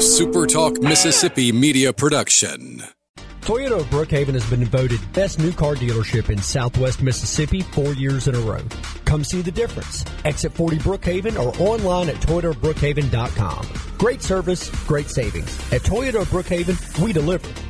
SuperTalk Mississippi media production. Toyota of Brookhaven has been voted best new car dealership in southwest Mississippi four years in a row. Come see the difference. Exit 40 Brookhaven or online at toyotabrookhaven.com. Great service, great savings. At Toyota of Brookhaven, we deliver.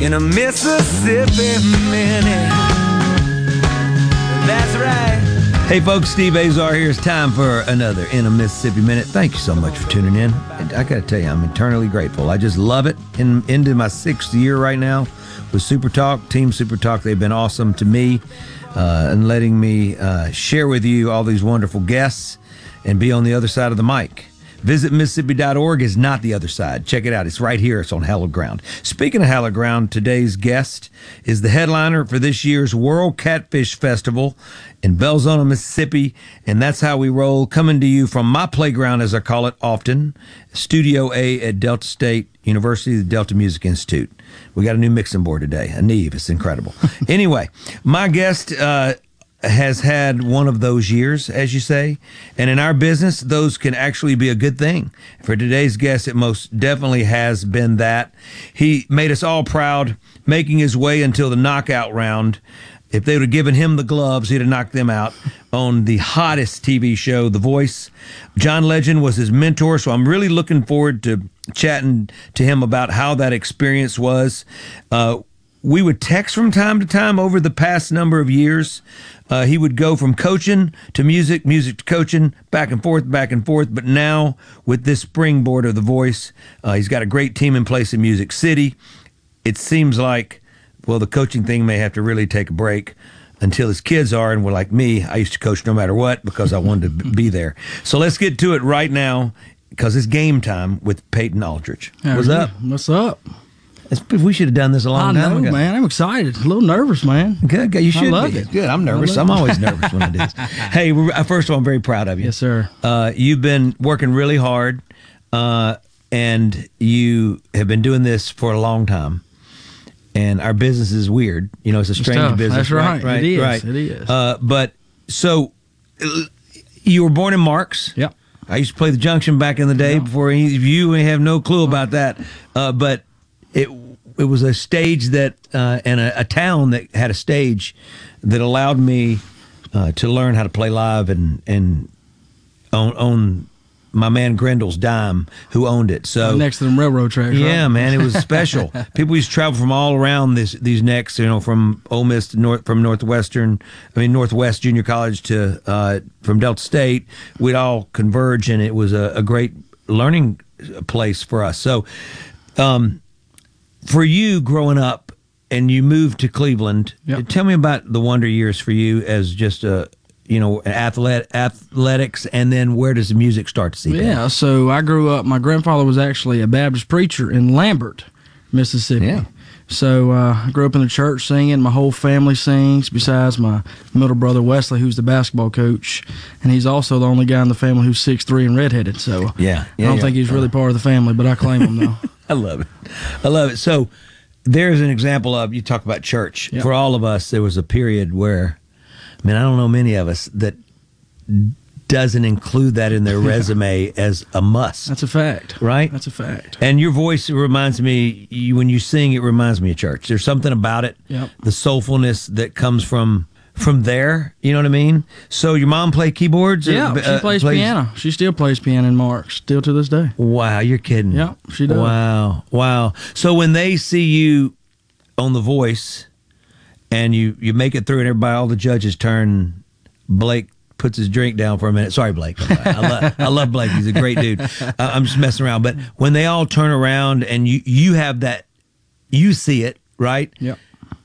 in a Mississippi minute. That's right. Hey, folks, Steve Azar here. It's time for another In a Mississippi Minute. Thank you so much for tuning in. And I got to tell you, I'm eternally grateful. I just love it. In, into my sixth year right now with Super Talk, Team Super Talk. They've been awesome to me uh, and letting me uh, share with you all these wonderful guests and be on the other side of the mic. Visit Mississippi.org is not the other side. Check it out. It's right here. It's on hallowed ground. Speaking of hallowed ground, today's guest is the headliner for this year's World Catfish Festival in Belzoni, Mississippi. And that's how we roll. Coming to you from my playground, as I call it often, Studio A at Delta State University, the Delta Music Institute. We got a new mixing board today, a Neve. It's incredible. anyway, my guest, uh, has had one of those years, as you say. And in our business, those can actually be a good thing. For today's guest, it most definitely has been that. He made us all proud, making his way until the knockout round. If they would have given him the gloves, he'd have knocked them out on the hottest TV show, The Voice. John Legend was his mentor, so I'm really looking forward to chatting to him about how that experience was. Uh, we would text from time to time over the past number of years. Uh, he would go from coaching to music, music to coaching, back and forth, back and forth. But now, with this springboard of the voice, uh, he's got a great team in place in Music City. It seems like, well, the coaching thing may have to really take a break until his kids are. And we're like me, I used to coach no matter what because I wanted to be there. So let's get to it right now because it's game time with Peyton Aldridge. What's up? What's up? It's, we should have done this a long I time know, ago. man. I'm excited. A little nervous, man. Good, good. You should love be. it. Good. I'm nervous. I I'm love always nervous when I do this. Hey, uh, first of all, I'm very proud of you. Yes, sir. Uh, you've been working really hard, uh, and you have been doing this for a long time. And our business is weird. You know, it's a strange tough. business. That's right. Right. It is. Right. It is. Uh, but so uh, you were born in Marks. Yep. I used to play the Junction back in the day before any of you have no clue about that. Uh, but it was a stage that uh, and a, a town that had a stage that allowed me uh, to learn how to play live and and own, own my man Grendel's dime who owned it. So Next to them railroad tracks. right? yeah, man, it was special. People used to travel from all around this these necks, you know, from Ole Miss to North, from Northwestern, I mean Northwest Junior College to uh, from Delta State. We'd all converge, and it was a, a great learning place for us. So, um, for you growing up, and you moved to Cleveland. Yep. Tell me about the wonder years for you as just a you know athlete athletics, and then where does the music start to see? Yeah. So I grew up. My grandfather was actually a Baptist preacher in Lambert, Mississippi. Yeah. So uh, I grew up in the church singing. My whole family sings, besides my middle brother Wesley, who's the basketball coach, and he's also the only guy in the family who's six three and redheaded. So Yeah, I don't yeah. think he's really part of the family, but I claim him though. I love it. I love it. So there's an example of you talk about church. Yep. For all of us, there was a period where, I mean, I don't know many of us that doesn't include that in their resume as a must. That's a fact. Right? That's a fact. and your voice reminds me, you, when you sing, it reminds me of church. There's something about it, Yep. the soulfulness that comes from from there. You know what I mean? So your mom played keyboards? or, Yeah, she uh, plays, piano. She still plays piano in Mark, still to this day. Wow, you're kidding. Yeah, she does. Wow, wow. So when they see you on The Voice, and you you make it through, and everybody, all the judges turn. Blake puts his drink down for a minute. Sorry, Blake. I love, I love Blake. He's a great dude. Uh, I'm just messing around. But when they all turn around and you you have that, you see it right. Yep.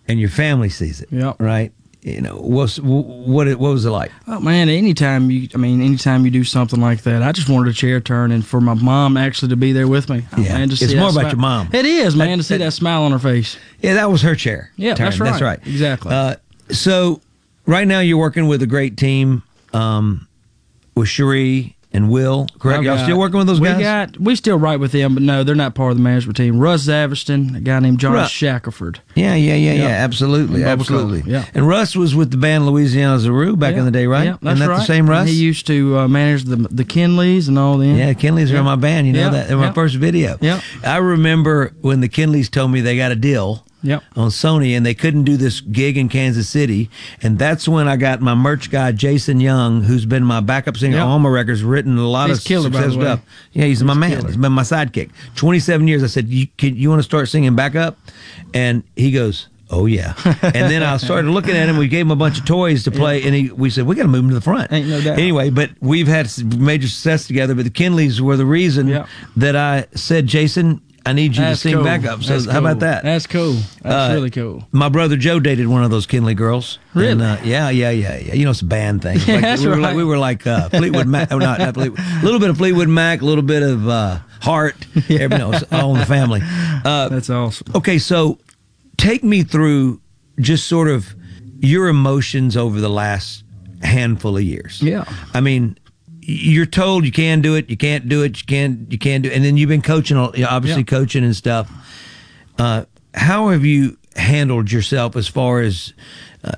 And your family sees it. Yep. Right. You know what's what what was it like? Oh man, anytime you, I mean, anytime you do something like that, I just wanted a chair turn and for my mom actually to be there with me. Oh, Yeah. man, to It's see more that about your mom. It is, man, to see that- that smile on her face. Yeah, that was her chair. Yeah, turn. that's right. That's right. Exactly. Uh, so right now you're working with a great team um, with Cherie and Will. Correct? I've Y'all got- still working with those we guys? got we still write with them, but no, they're not part of the management team. Russ Zavitson, a guy named John Russ. Shackelford. yeah, yeah, yeah, yeah. Yeah. Absolutely, absolutely. Yeah. And Russ was with the band Louisiana's LeRoux back in the day, right? Yeah, that's Isn't that right. the same Russ? And he used to uh, manage the the Kinleys and all them. Yeah, Kinley's are in my band. You know Yeah, that in my yeah. first video. Yeah. I remember when the Kinleys told me they got a deal. Yep. On Sony, and they couldn't do this gig in Kansas City, and that's when I got my merch guy Jason Young, who's been my backup singer Yep. on all my records, written a lot He's of killer, by the successful way. stuff. Yeah, he's, my man. killer. He's been my sidekick. Twenty seven years. I said, "You can, you want to start singing backup?" And he goes. Oh yeah, and then I started looking at him. We gave him a bunch of toys to play, and he, we said we got to move him to the front. Ain't no doubt. Anyway, but we've had major success together. But the Kinleys were the reason Yeah. that I said, Jason, I need you That's to sing cool. backup. So That's how about that? That's cool. That's Uh, really cool. My brother Joe dated one of those Kinley girls. Really? And, uh, yeah, yeah, yeah, yeah. You know, it's a band thing. Like, That's we, were right. like, we were like uh, Fleetwood Mac. Oh, not, not Fleetwood. A little bit of Fleetwood Mac, a little bit of uh, Heart. Every, no, all in the family. Uh, That's awesome. okay, so take me through just sort of your emotions over the last handful of years. Yeah. I mean, you're told you can do it, you can't do it, you can you can't do it, and then you've been coaching, obviously Yeah. coaching and stuff. Uh, how have you handled yourself as far as uh,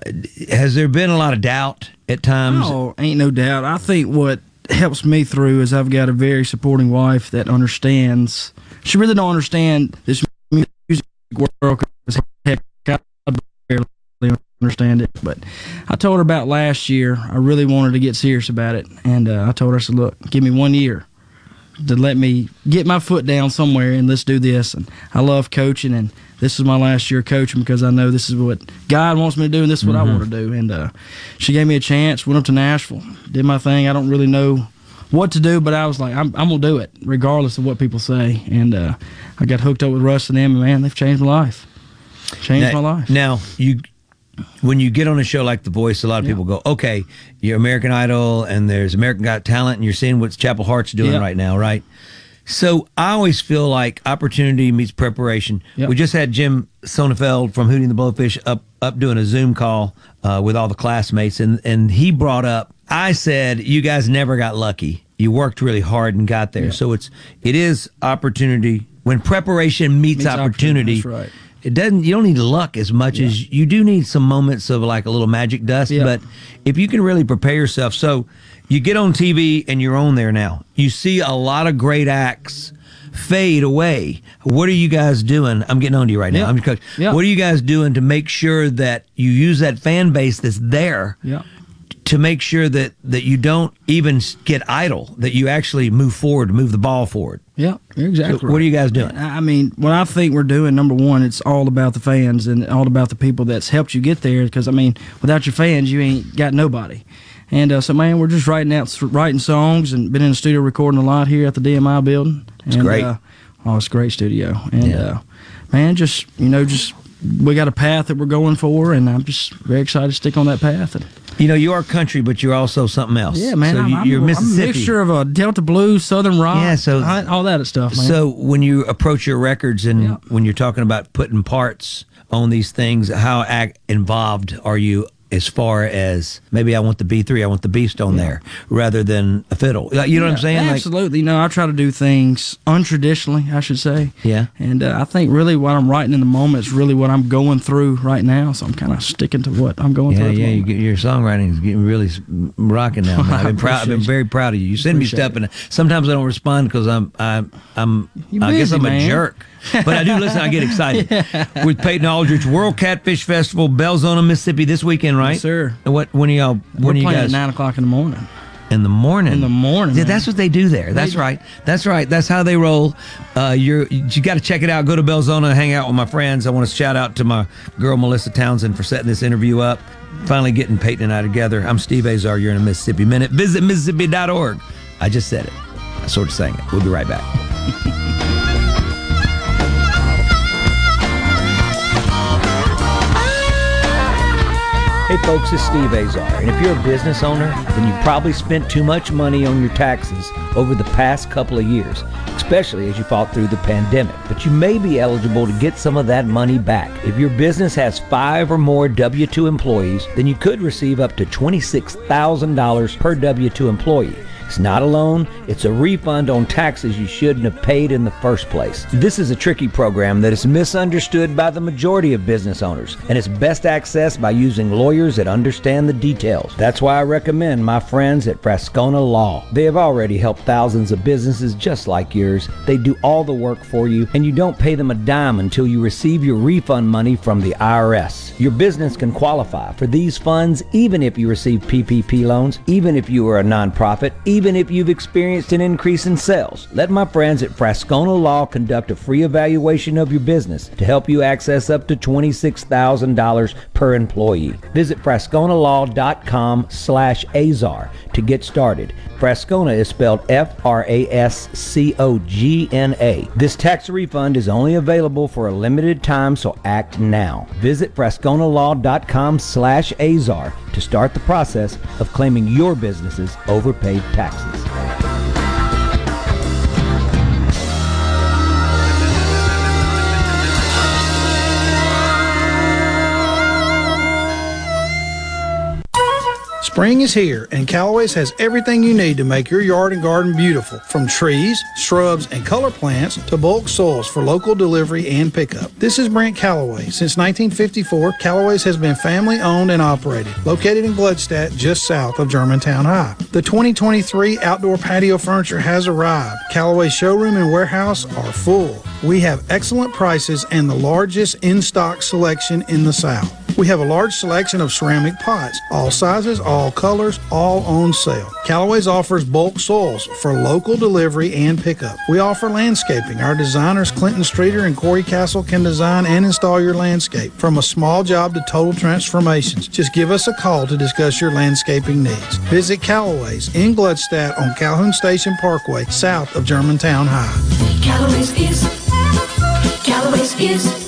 has there been a lot of doubt at times? Oh, ain't no doubt. I think what helps me through is I've got a very supporting wife that understands. She really don't understand this music world. 'cause Heck, I barely understand it. But I told her about last year. I really wanted to get serious about it, and uh, I told her, I said, "Look, give me one year." To let me get my foot down somewhere and let's do this. And I love coaching, and this is my last year coaching because I know this is what God wants me to do, and this is what I want to do. And uh, she gave me a chance. Went up to Nashville, did my thing. I don't really know what to do, but I was like, I'm, I'm gonna do it regardless of what people say. And uh, I got hooked up with Russ and them, and man, they've changed my life. Changed now, my life. Now you, when you get on a show like The Voice, a lot of people go, "Okay, you're American Idol, and there's American Got Talent, and you're seeing what Chapel Hart's doing Yeah. right now, right?" So I always feel like opportunity meets preparation. Yep. We just had Jim Sonefeld from Hootie and the Blowfish up up doing a Zoom call uh, with all the classmates, and and he brought up. I said, "You guys never got lucky. You worked really hard and got there. So it's it is opportunity when preparation meets, Meets opportunity. opportunity, that's right. It doesn't. You don't need luck as much as you do need some moments of like a little magic dust. Yeah. But if you can really prepare yourself, so you get on TV and you're on there now. You see a lot of great acts fade away. What are you guys doing? I'm getting on to you right now. Yeah. I'm coach. Yeah. What are you guys doing to make sure that you use that fan base that's there? Yeah. To make sure that that you don't even get idle, that you actually move forward, move the ball forward. Yeah, exactly So right. what are you guys doing? I mean, what I think we're doing, number one, it's all about the fans and all about the people that's helped you get there. Because I mean, without your fans, you ain't got nobody. And uh, so, man, we're just writing out, writing songs, and been in the studio recording a lot here at the DMI building. It's great. Uh, oh, it's a great studio. And Yeah. uh, man, just you know, just we got a path that we're going for, and I'm just very excited to stick on that path. And, You know, you are country, but you're also something else. yeah, man, So I'm, you, I'm, you're I'm Mississippi. a mixture of a Delta blues, Southern rock, Yeah, so- all- that stuff, man. So when you approach your records and Yeah. when you're talking about putting parts on these things, how involved are you as far as maybe I want the B3, I want the beast on there rather than a fiddle? Like, You know what I'm saying? Like, Absolutely. no, I try to do things untraditionally, I should say. Yeah. And uh, I think really what I'm writing in the moment is really what I'm going through right now. So I'm kind of sticking to what I'm going yeah, through. the yeah, you your songwriting is getting really rocking now. Man. I've been proud. I've been very proud of you. You send me stuff, and sometimes I don't respond because I'm, I'm, I'm. I guess I'm man. a jerk, but I do listen. I get excited. With Peyton Aldridge, World Catfish Festival, Belzoni, Mississippi, this weekend, right? Yes, sir. And what? When are y'all? We're are you playing guys? at 9 o'clock in the morning. In the morning. In the morning, Yeah, that's what they do there. That's right. That's right. That's how they roll. Uh, you're you got to check it out. Go to Belzoni, hang out with my friends. I want to shout out to my girl Melissa Townsend for setting this interview up. Finally getting Peyton and I together. I'm Steve Azar. You're in a Mississippi minute. Visit Mississippi.org. I just said it. I sort of sang it. We'll be right back. Hey folks, it's Steve Azar, and if you're a business owner, then you've probably spent too much money on your taxes over the past couple of years, especially as you fought through the pandemic. But you may be eligible to get some of that money back. If your business has five or more W 2 employees, then you could receive up to $26,000 per W 2 employee. It's not a loan, it's a refund on taxes you shouldn't have paid in the first place. This is a tricky program that is misunderstood by the majority of business owners, and it's best accessed by using lawyers that understand the details. That's why I recommend my friends at Frascona Law. They have already helped thousands of businesses just like yours. They do all the work for you, and you don't pay them a dime until you receive your refund money from the IRS. Your business can qualify for these funds even if you receive PPP loans, even if you are a nonprofit, even if you've experienced an increase in sales. Let my friends at Frascona Law conduct a free evaluation of your business to help you access up to $26,000 per employee. Visit frasconalaw.com slash azar to get started. Frascona is spelled F-R-A-S-C-O-G-N-A. This tax refund is only available for a limited time, so act now. Visit frasconalaw.com slash azar to start the process of claiming your business's overpaid taxes. Spring is here, and Callaway's has everything you need to make your yard and garden beautiful. From trees, shrubs, and color plants to bulk soils for local delivery and pickup. This is Brent Callaway. Since 1954, Callaway's has been family owned and operated, located in Gluckstadt, just south of Germantown High. The 2023 outdoor patio furniture has arrived. Callaway's showroom and warehouse are full. We have excellent prices and the largest in stock selection in the South. We have a large selection of ceramic pots, all sizes, all colors, all on sale. Callaway's offers bulk soils for local delivery and pickup. We offer landscaping. Our designers Clinton Streeter and Corey Castle can design and install your landscape from a small job to total transformations. Just give us a call to discuss your landscaping needs. Visit Callaway's in Gluckstadt on Calhoun Station Parkway, south of Germantown High. Callaway's is, Callaway's is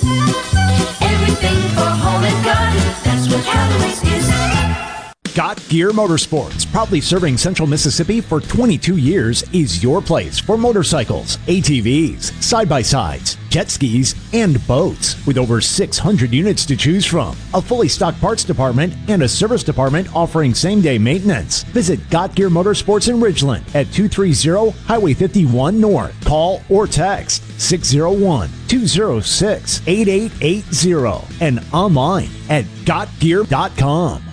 Got Gear Motorsports, proudly serving Central Mississippi for 22 years, is your place for motorcycles, ATVs, side by sides, jet skis, and boats. With over 600 units to choose from, a fully stocked parts department, and a service department offering same day maintenance. Visit Got Gear Motorsports in Ridgeland at 230 Highway 51 North. Call or text 601 206 8880 and online at gotgear.com.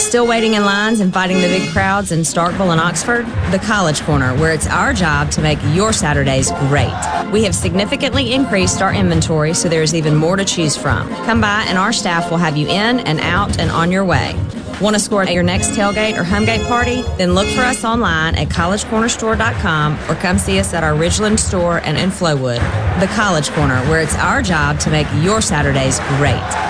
Still waiting in lines and fighting the big crowds in Starkville and Oxford? The College Corner, where it's our job to make your Saturdays great. We have significantly increased our inventory, so there's even more to choose from. Come by, and our staff will have you in and out and on your way. Want to score at your next tailgate or homegate party? Then look for us online at collegecornerstore.com or come see us at our Ridgeland store and in Flowood. The College Corner, where it's our job to make your Saturdays great.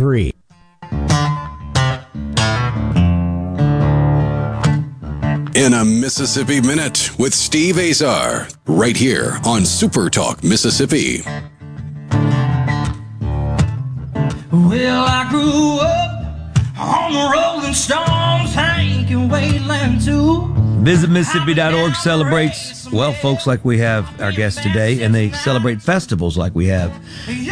three. In a Mississippi Minute with Steve Azar, right here on Super Talk Mississippi. Well, I grew up on the rolling stones, Hank and Waylon too. Visit Mississippi.org celebrates, well, folks like we have our guest today, and they celebrate festivals like we have.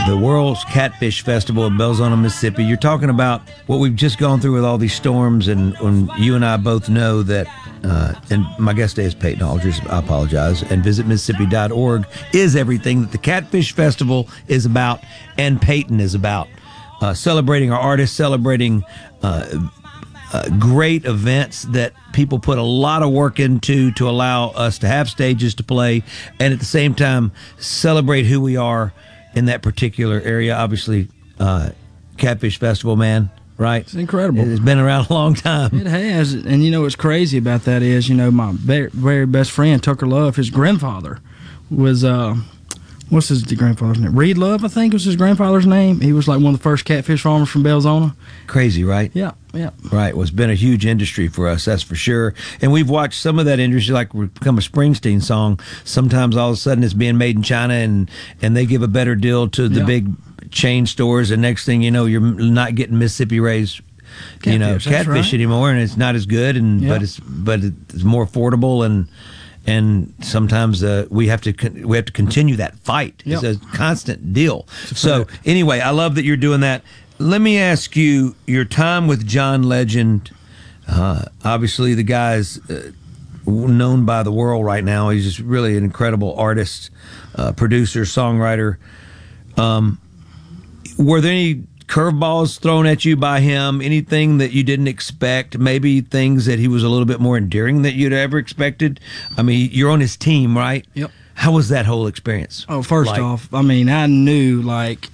The World's Catfish Festival in Belzoni, Mississippi. You're talking about what we've just gone through with all these storms, and when you and I both know that, uh, and my guest today is Peyton Aldridge, I apologize, and visit Mississippi.org is everything that the Catfish Festival is about and Peyton is about. Uh, celebrating our artists, celebrating uh, uh, great events that people put a lot of work into to allow us to have stages to play and at the same time celebrate who we are in that particular area. Obviously, uh, Catfish Festival, man, right? It's incredible. It's been around a long time. It has, and you know what's crazy about that is, you know, my very, very best friend Tucker Love, his grandfather was, uh, what's his grandfather's name? Reed Love, I think was his grandfather's name. He was like one of the first catfish farmers from Belzoni. Crazy, right? Yeah, yeah. Right. Well, it's been a huge industry for us, that's for sure. And we've watched some of that industry like become a Springsteen song. Sometimes all of a sudden it's being made in China and, and they give a better deal to the Yeah. big chain stores. And next thing you know, you're not getting Mississippi raised. You know, Catfish, catfish right. anymore, and it's not as good, and Yeah. but it's but it's more affordable, and and sometimes uh, we have to con- we have to continue that fight. It's a constant deal. So anyway, I love that you're doing that. Let me ask you your time with John Legend. Uh, obviously, the guy's uh, known by the world right now. He's just really an incredible artist, uh, producer, songwriter. Um, were there any curveballs thrown at you by him? Anything that you didn't expect? Maybe things that he was a little bit more endearing that you'd ever expected? I mean, you're on his team, right? Yep. How was that whole experience? Oh, first Like- off, I mean, I knew like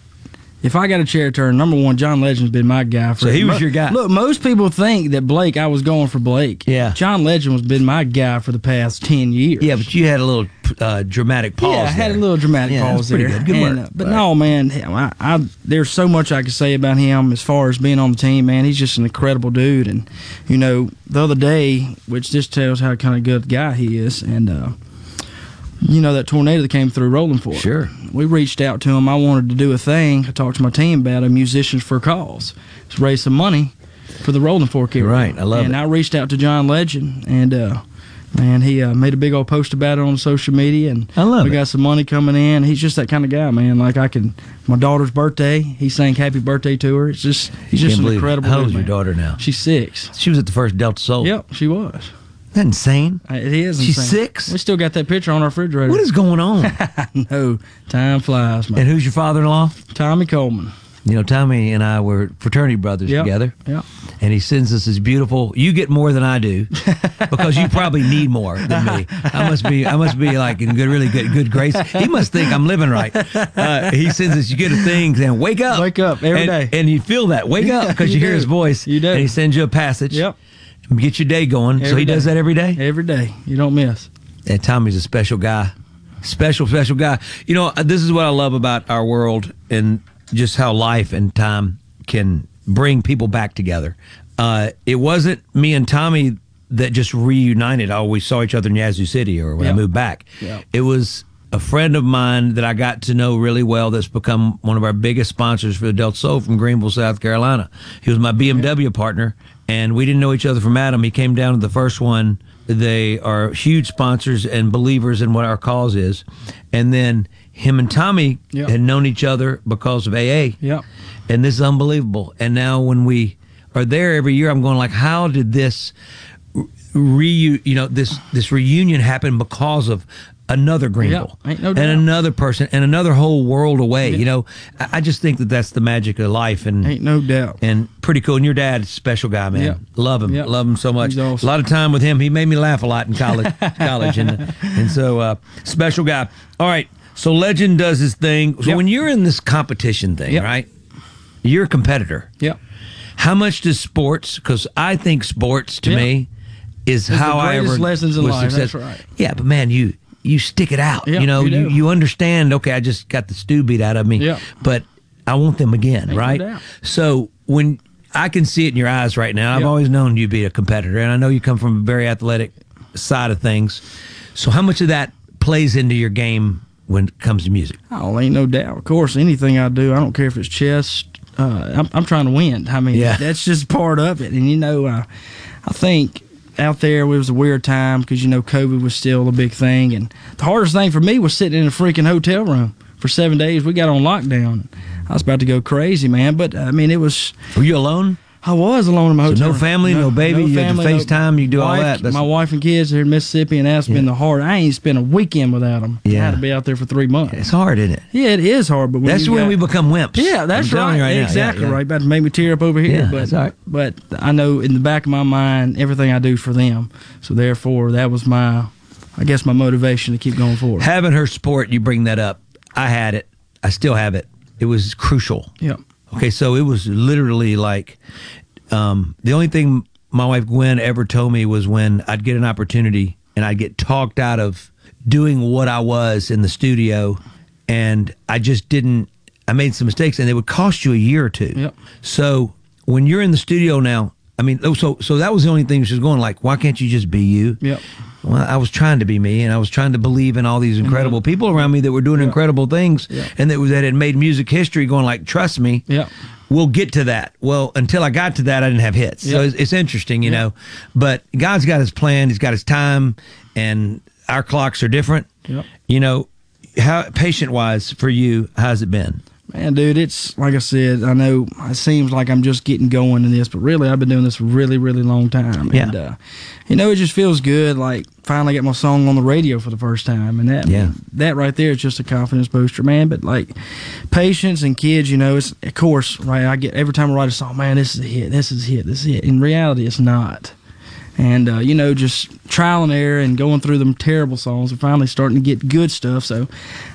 if I got a chair turn, number one, John Legend's been my guy. For So he was mo- your guy. Look, most people think that Blake, I was going for Blake. Yeah. John Legend was been my guy for the past ten years. Yeah, but you had a little uh, dramatic pause. yeah, I had there. a little dramatic Yeah, pause pretty there. good. Good And, work. uh, but no, man, I, I, there's so much I could say about him as far as being on the team. Man, he's just an incredible dude. And you know, the other day, which just tells how kind of good guy he is, and. uh you know that tornado that came through Rolling Fork. Sure. We reached out to him. I wanted to do a thing. I talked to my team about a musicians for a cause. Let's raise some money for the Rolling Fork area. Right, I love and it. And I reached out to John Legend, and uh, man, he uh, made a big old post about it on social media, and I love it. we it. got some money coming in. He's just that kind of guy, man. Like I can, my daughter's birthday, he sang "Happy Birthday" to her. It's just, he's just an it. incredible. How dude, old's your daughter now? She's six. She was at the first Delta Soul. Yep, she was. Isn't that insane? Uh, It is. She's six? We still got that picture on our refrigerator. What is going on? no, time flies, man. and who's your father-in-law? Tommy Coleman. You know, Tommy and I were fraternity brothers Yep. together. Yeah. And he sends us this beautiful. You get more than I do because you probably need more than me. I must be. I must be like in good, really good, good grace. He must think I'm living right. Uh, he sends us. You get a thing saying, "Wake up, Wake up every and, day. and you feel that. Wake up because you, You hear his voice. You do. And he sends you a passage. Yep. Get your day going. so Every he does that every day. Every day. You don't miss. And Tommy's a special guy. Special, special guy. You know, this is what I love about our world and just how life and time can bring people back together. Uh, it wasn't me and Tommy that just reunited. Oh, we saw each other in Yazoo City or when I moved back. Yep. It was a friend of mine that I got to know really well that's become one of our biggest sponsors for the Delta Soul from Greenville, South Carolina. He was my BMW partner, and we didn't know each other from Adam. He came down to the first one. They are huge sponsors and believers in what our cause is. And then him and Tommy Yep. had known each other because of AA. Yep. And this is unbelievable. And now when we are there every year, I'm going like, how did this re you know this this reunion happen because of another Greenville ain't no and another person and another whole world away. You know, I, just think that that's the magic of life and Ain't no doubt. and pretty cool. And your dad is a special guy, man. Love him, love him so much. Awesome. A lot of time with him. He made me laugh a lot in college, college, and and so uh, special guy. All right, so legend does his thing. So Yep. when you're in this competition thing, Yep. right? You're a competitor. Yeah. How much does sports? Because I think sports to Yeah. me is It's how I ever lessons in was life, that's success- right. Yeah, but man, you you stick it out. Yeah, you know, you you, understand. Okay, I just got the stew beat out of me. Yeah. but I want them again, no right? So when I can see it in your eyes right now, I've Yeah. always known you'd be a competitor, and I know you come from a very athletic side of things. So, how much of that plays into your game when it comes to music? Oh, ain't no doubt. Of course, anything I do, I don't care if it's chess. Uh, I'm, I'm trying to win. I mean, Yeah. that's just part of it. And you know, uh, I think out there it was a weird time because you know COVID was still a big thing, and the hardest thing for me was sitting in a freaking hotel room for seven days. We got on lockdown. I was about to go crazy, man. But uh, I mean, it was. Were you alone? I was alone in my So hotel. no family, no baby, you had to no- FaceTime, you do all that. That's- my wife and kids are in Mississippi, and that's been the hard. I ain't spent a weekend without them. I Yeah. had to be out there for three months. It's hard, isn't it? Yeah, it is hard, but when That's when got- we become wimps. Yeah, that's right. you now. Yeah, exactly yeah. right. About to make me tear up over here, Yeah, but right. but I know in the back of my mind everything I do for them. So therefore, that was my, I guess, my motivation to keep going forward. Having her support, you bring that up. I had it. I still have it. It was crucial. Yep. Okay, so it was literally like um, the only thing my wife Gwen ever told me was when I'd get an opportunity and I'd get talked out of doing what I was in the studio, and I just didn't. I made some mistakes, and they would cost you a year or two. Yep. So when you're in the studio now, I mean, oh, so so that was the only thing she was going like, why can't you just be you? Yep. Well, I was trying to be me, and I was trying to believe in all these mm-hmm. incredible people around me that were doing incredible things, Yeah. and that was that had made music history. Going like, trust me, Yep. we'll get to that. Well, until I got to that, I didn't have hits. So it's, it's interesting, you know. But God's got His plan. He's got His time, and our clocks are different. Yep. You know, how patient wise for you, how's it been? Man, dude, it's like I said. I know it seems like I'm just getting going in this, but really, I've been doing this a really, really long time. Yeah. And uh, you know, it just feels good. Like finally got my song on the radio for the first time, and that Yeah. that right there is just a confidence booster, man. But like patience and kids, you know, it's of course right. I get every time I write a song, man, this is a hit, this is a hit, this is a hit. In reality, it's not. And uh, you know, just trial and error and going through them terrible songs and finally starting to get good stuff. So,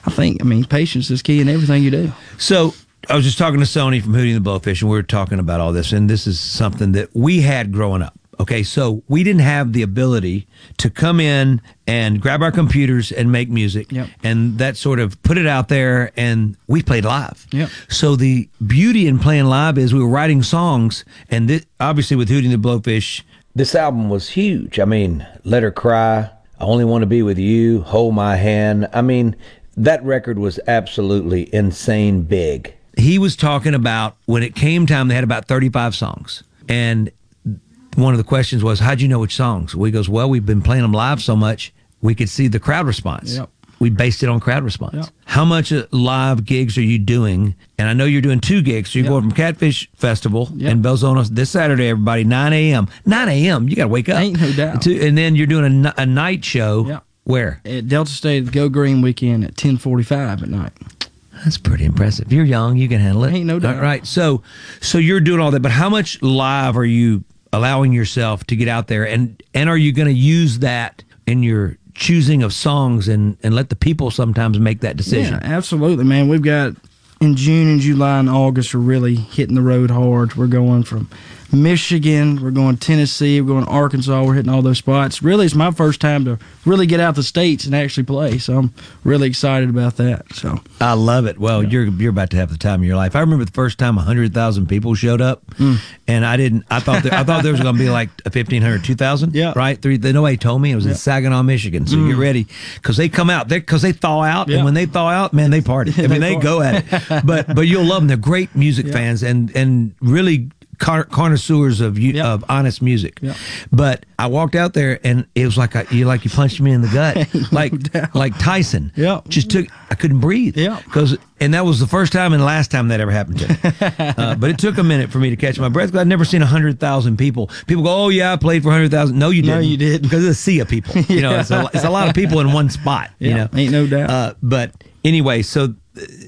I think, I mean, patience is key in everything you do. So I was just talking to Soni from Hootie and the Blowfish, and we were talking about all this, and this is something that we had growing up. Okay, so we didn't have the ability to come in and grab our computers and make music, Yep. and that sort of put it out there, and we played live. Yep. So the beauty in playing live is we were writing songs, and this, obviously with Hootie and the Blowfish, this album was huge. I mean, Let Her Cry, I Only Want to Be With You, Hold My Hand. I mean, that record was absolutely insane big. He was talking about when it came time, they had about 35 songs. And one of the questions was, How'd you know which songs? We goes, Well, we've been playing them live so much, we could see the crowd response. Yep. We based it on crowd response. Yep. How much uh, live gigs are you doing? And I know you're doing two gigs. So you're Yep. going from Catfish Festival Yep. in Belzoni this Saturday, everybody, 9 a.m. 9 a.m. You got to wake up. Ain't no doubt. And then you're doing a, a night show. Yep. Where? At Delta State Go Green weekend at 10:45 at night. That's pretty impressive. You're young, you can handle it. Ain't no doubt. All right. So, so you're doing all that, but how much live are you allowing yourself to get out there, and and are you going to use that in your choosing of songs, and and let the people sometimes make that decision? Yeah, absolutely, man. We've got in June and July and August we're really hitting the road hard. We're going from Michigan, we're going Tennessee, we're going to Arkansas. We're hitting all those spots. Really, it's my first time to really get out the states and actually play. So I'm really excited about that. So I love it. Well, you're you're about to have the time of your life. I remember the first time hundred thousand people showed up, Hmm. and I didn't. I thought that, I thought there was going to be like a 1,500, 2,000. Yeah. Hmm. right. Three. They, nobody told me it was in Saginaw, Michigan. So get ready because they come out there because they thaw out, Yeah. and when they thaw out, man, they party. I mean, They they go at it. But but you'll love them. They're great music fans and and really. Connoisseurs of you, Yeah. of honest music, Yeah. but I walked out there and it was like you like you punched me in the gut, like like Tyson. Yeah. just took I couldn't breathe. Yeah. Because and that was the first time and last time that ever happened to me. uh, but it took a minute for me to catch my breath. 'cause I'd never seen hundred thousand people. People go, "Oh yeah, I played for hundred thousand. No, you didn't. No, you didn't. Because it's a sea of people. You know, it's, a, it's a lot of people in one spot. You know, ain't no doubt. Uh, but anyway, so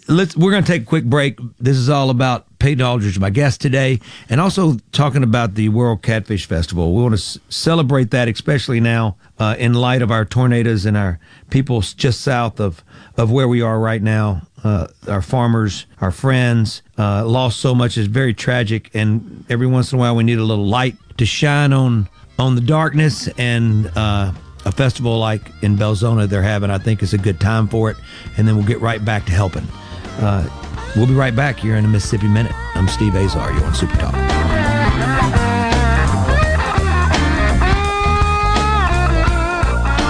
let's we're going to take a quick break. This is all about Peyton Aldridge, my guest today, and also talking about the World Catfish Festival. We want to s- celebrate that, especially now uh, in light of our tornadoes and our people just south of of where we are right now. Uh, our farmers, our friends, uh, lost so much. is very tragic, and every once in a while we need a little light to shine on on the darkness and. A festival like in Belzoni they're having, I think is a good time for it. And then we'll get right back to helping. Uh, we'll be right back here in the Mississippi Minute. I'm Steve Azar. You're on Super Talk.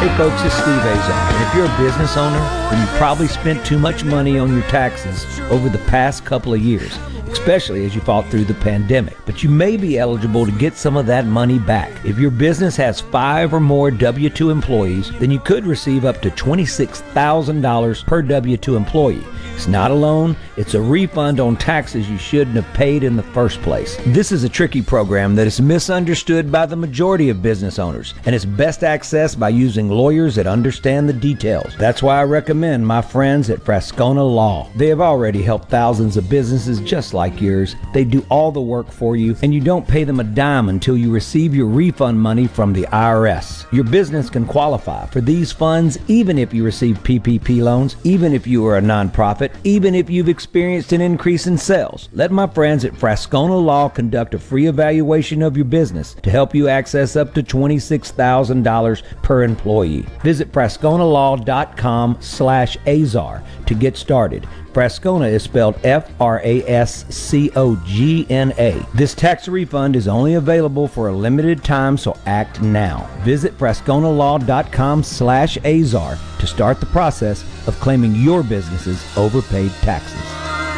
Hey folks, it's Steve Azar. And if you're a business owner, then you probably spent too much money on your taxes over the past couple of years, especially as you fought through the pandemic. But you may be eligible to get some of that money back. If your business has five or more W 2 employees, then you could receive up to $26,000 per W 2 employee. It's not a loan, it's a refund on taxes you shouldn't have paid in the first place. This is a tricky program that is misunderstood by the majority of business owners, and it's best accessed by using lawyers that understand the details. That's why I recommend my friends at Frascona Law. They have already helped thousands of businesses just like yours. They do all the work for you, and you don't pay them a dime until you receive your refund money from the IRS. Your business can qualify for these funds even if you receive PPP loans, even if you are a nonprofit, even if you've experienced an increase in sales. Let my friends at Frascona Law conduct a free evaluation of your business to help you access up to $26,000 per employee. Visit frasconalaw.com slash azar to get started. Frascona is spelled F-R-A-S-C-O-G-N-A. This tax refund is only available for a limited time, so act now. Visit frasconalaw.com slash azar to start the process of claiming your business's overpaid taxes.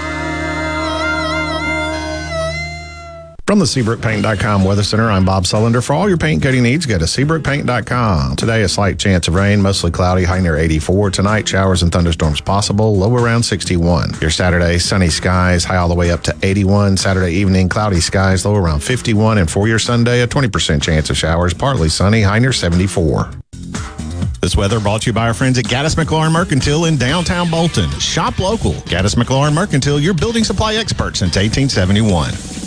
From the SeabrookPaint.com Weather Center, I'm Bob Sullender. For all your paint coating needs, go to SeabrookPaint.com. Today, a slight chance of rain, mostly cloudy, high near 84. Tonight, showers and thunderstorms possible, low around 61. Your Saturday, sunny skies, high all the way up to 81. Saturday evening, cloudy skies, low around 51. And for your Sunday, a 20% chance of showers, partly sunny, high near 74. This weather brought to you by our friends at Gaddis McLaurin Mercantile in downtown Bolton. Shop local. Gaddis McLaurin Mercantile, your building supply expert since 1871.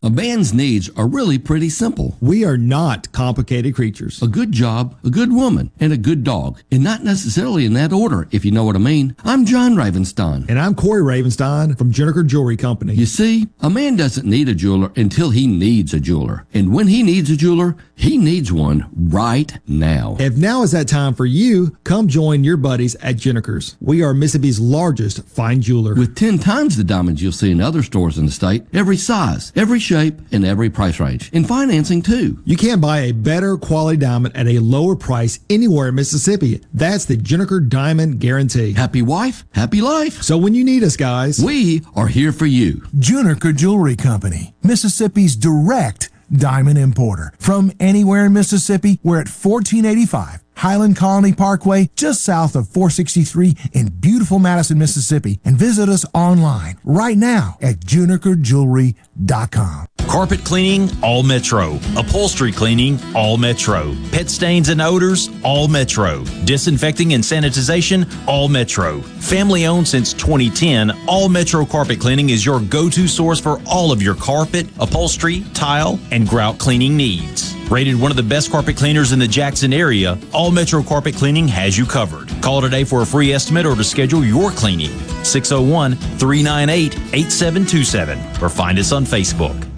A man's needs are really pretty simple. We are not complicated creatures. A good job, a good woman, and a good dog. And not necessarily in that order, if you know what I mean. I'm John Ravenstein. And I'm Corey Ravenstein from Juniker Jewelry Company. You see, a man doesn't need a jeweler until he needs a jeweler. And when he needs a jeweler, he needs one right now. If now is that time for you, come join your buddies at Juniker's. We are Mississippi's largest fine jeweler. With 10 times the diamonds you'll see in other stores in the state, every size, every shape, and every price range. And financing too. You can't buy a better quality diamond at a lower price anywhere in Mississippi. That's the Juniker Diamond Guarantee. Happy wife, happy life. So when you need us, guys, we are here for you. Juniker Jewelry Company, Mississippi's direct diamond importer. From anywhere in Mississippi, we're at 1485 Highland Colony Parkway, just south of 463 in beautiful Madison, Mississippi. And visit us online right now at junikerjewelry.com. Carpet cleaning, all Metro. Upholstery cleaning, all Metro. Pet stains and odors, all Metro. Disinfecting and sanitization, all Metro. Family owned since 2010, All Metro Carpet Cleaning is your go to source for all of your carpet, upholstery, tile, and grout cleaning needs. Rated one of the best carpet cleaners in the Jackson area, All Metro Carpet Cleaning has you covered. Call today for a free estimate or to schedule your cleaning. 601 398 8727 or find us on Facebook.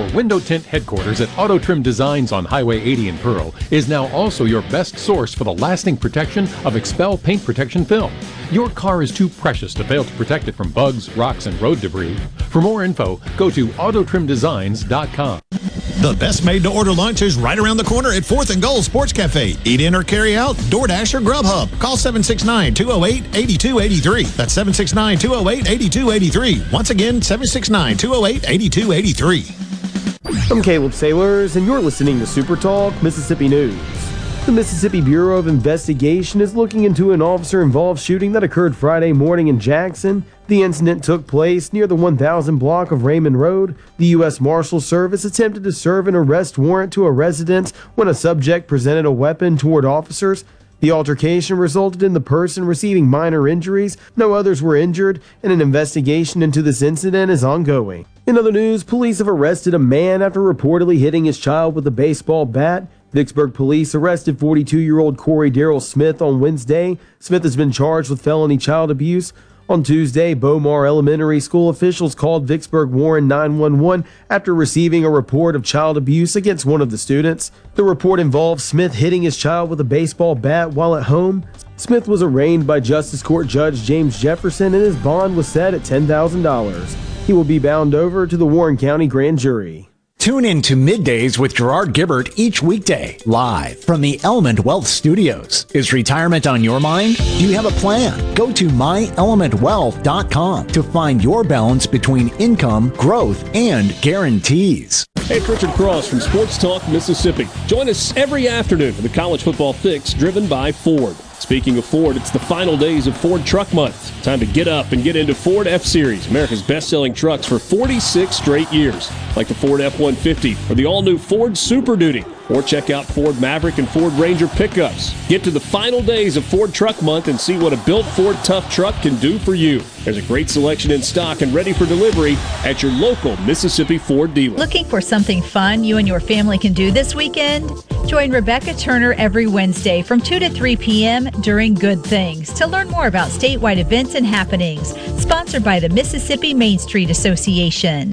Your window tint headquarters at Auto Trim Designs on Highway 80 in Pearl is now also your best source for the lasting protection of XPEL paint protection film. Your car is too precious to fail to protect it from bugs, rocks, and road debris. For more info, go to autotrimdesigns.com. The best made to order lunch is right around the corner at 4th and Gold Sports Cafe. Eat in or carry out, DoorDash or Grubhub. Call 769 208 8283. That's 769 208 8283. Once again, 769 208 8283. I'm Caleb Sailors, and you're listening to Super Talk Mississippi News. The Mississippi Bureau of Investigation is looking into an officer involved shooting that occurred Friday morning in Jackson. The incident took place near the 1000 block of Raymond Road. The U.S. Marshal Service attempted to serve an arrest warrant to a residence when a subject presented a weapon toward officers. The altercation resulted in the person receiving minor injuries. No others were injured, and an investigation into this incident is ongoing. In other news, police have arrested a man after reportedly hitting his child with a baseball bat. Vicksburg police arrested 42 year old Corey Darrell Smith on Wednesday. Smith has been charged with felony child abuse. On Tuesday, Bowmar Elementary School officials called Vicksburg Warren 911 after receiving a report of child abuse against one of the students. The report involved Smith hitting his child with a baseball bat while at home. Smith was arraigned by Justice Court Judge James Jefferson and his bond was set at $10,000. He will be bound over to the Warren County Grand Jury. Tune in to Middays with Gerard Gibert each weekday, live from the Element Wealth Studios. Is retirement on your mind? Do you have a plan? Go to myelementwealth.com to find your balance between income, growth, and guarantees. Hey, it's Richard Cross from Sports Talk Mississippi. Join us every afternoon for the College Football Fix driven by Ford. Speaking of Ford, it's the final days of Ford Truck Month. Time to get up and get into Ford F Series, America's best selling trucks for 46 straight years, like the Ford F 150 or the all new Ford Super Duty. Or check out Ford Maverick and Ford Ranger pickups. Get to the final days of Ford Truck Month and see what a built Ford Tough truck can do for you. There's a great selection in stock and ready for delivery at your local Mississippi Ford dealer. Looking for something fun you and your family can do this weekend? Join Rebecca Turner every Wednesday from 2 to 3 p.m. during Good Things to learn more about statewide events and happenings. Sponsored by the Mississippi Main Street Association.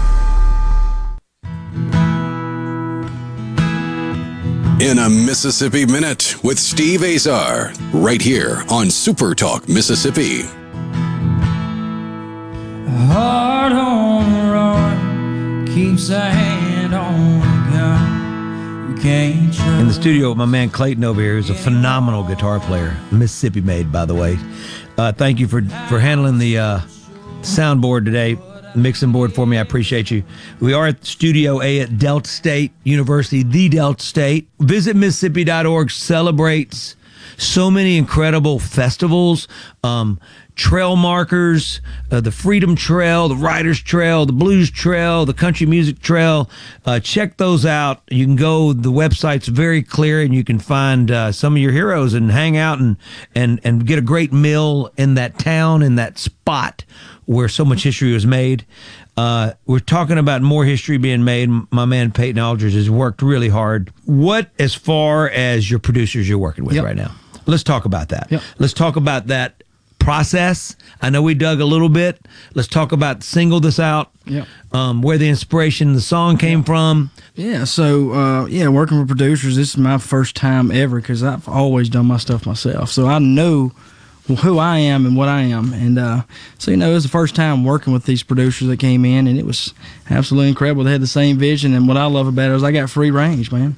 In a Mississippi Minute with Steve Azar, right here on Super Talk Mississippi. Heart on the run keeps a hand on the gun. You can't trust. In the studio with my man Clayton over here, who's a phenomenal guitar player, Mississippi made, by the way. Uh, thank you for for handling the uh, soundboard today, mixing board for me. I appreciate you. We are at Studio A at Delta State University, the Delta State. Visit Mississippi.org celebrates so many incredible festivals, um, trail markers, uh, the Freedom Trail, the Riders Trail, the Blues Trail, the Country Music Trail. Uh, check those out. You can go. The website's very clear, and you can find uh, some of your heroes and hang out and and and get a great meal in that town in that spot where so much history was made. Uh, we're talking about more history being made. My man Peyton Aldridge has worked really hard. What, as far as your producers you're working with right now? Let's talk about that. Let's talk about that process. I know we dug a little bit. Let's talk about single this out. Yep. Um, where the inspiration, the song came from. Yeah, so uh, yeah, working with producers, this is my first time ever because I've always done my stuff myself. So I know who I am and what I am, and uh, so you know, it was the first time working with these producers that came in, and it was absolutely incredible. They had the same vision, and what I love about it is I got free range, man.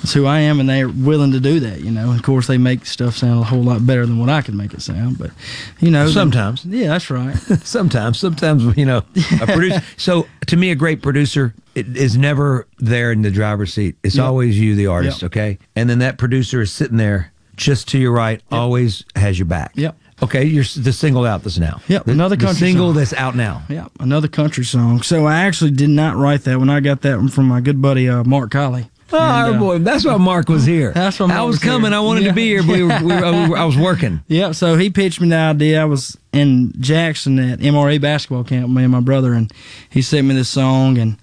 It's who I am, and they're willing to do that. You know, of course, they make stuff sound a whole lot better than what I can make it sound. But you know, Sometimes. yeah, that's right. sometimes, sometimes you know, a producer. so to me, a great producer is never there in the driver's seat. It's Yep. always you, the artist. Yep. Okay, and then that producer is sitting there just to your right, always has your back. Yep. Okay, you're the single out this now. Yep, The- another the country single song. that's out now. Yeah, another country song. So I actually did not write that when I got that one from my good buddy uh, Mark Colley. Oh, And, uh, boy, that's why Mark was here. That's why I Mark was was here. coming. I wanted Yeah. to be here, but we were, we were, we were- I was working. Yep. so he pitched me the idea. I was in Jackson at MRA basketball camp, me and my brother, and he sent me this song. And,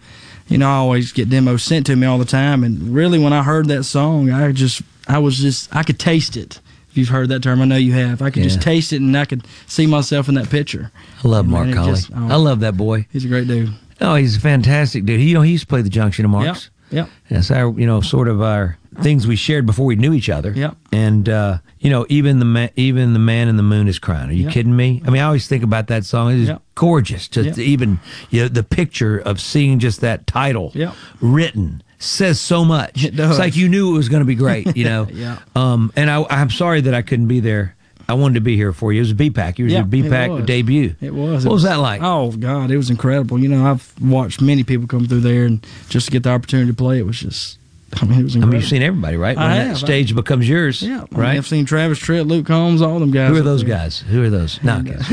you know, I always get demos sent to me all the time. And really, when I heard that song, I just, I was just, I could taste it. If you've heard that term, I know you have. I could Yeah. just taste it and I could see myself in that picture. I love And, Mark man, Colley. just- oh. I love that boy. He's a great dude. Oh, he's a fantastic dude. He, you know, he used to play the Junction of Marks. Yep. That's our, you know, sort of our things we shared before we knew each other. Yeah. And uh, you know, even the ma- even the man in the moon is crying. Are you Yep. kidding me? I mean, I always think about that song. It's Yep. gorgeous. To, Yep. even you know, the picture of seeing just that title written says so much. It does. It's like you knew it was going to be great. You know. Yeah. Um, and I, I'm sorry that I couldn't be there. I wanted to be here for you. It was a BPAC. You was Yeah, your it BPAC was. debut. It was. What It was that like? Oh God, it was incredible. You know, I've watched many people come through there, and just to get the opportunity to play, it was just I mean, it was Incredible. I mean, you've seen everybody, right? When I that have. stage becomes yours, Yeah, I mean, right? I've seen Travis Tritt, Luke Combs, all them guys. Who are those there. guys? Who are those? No, I'm. No, no,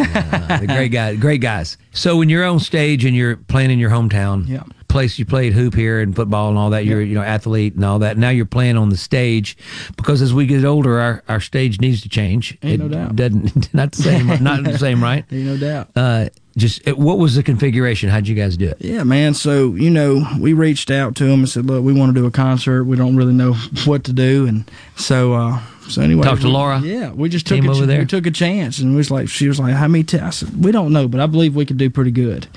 the great guys. Great guys. So when you're on stage and you're playing in your hometown, Yeah. Place you played hoop here and football and all that, you're you know athlete and all that. Now you're playing on the stage because as we get older, our, our stage needs to change. Ain't it no doubt. Doesn't not the same. not the same, right? Ain't no doubt. Uh, just it, what was the configuration? How'd you guys do it? Yeah, man. So you know, we reached out to them and said, "Look, we want to do a concert. We don't really know what to do." And so, uh, so anyway, Talked to Laura? Yeah, we just took a, over there? We took a chance, and we was like, she was like, "How many?" T-? I said, "We don't know, but I believe we could do pretty good."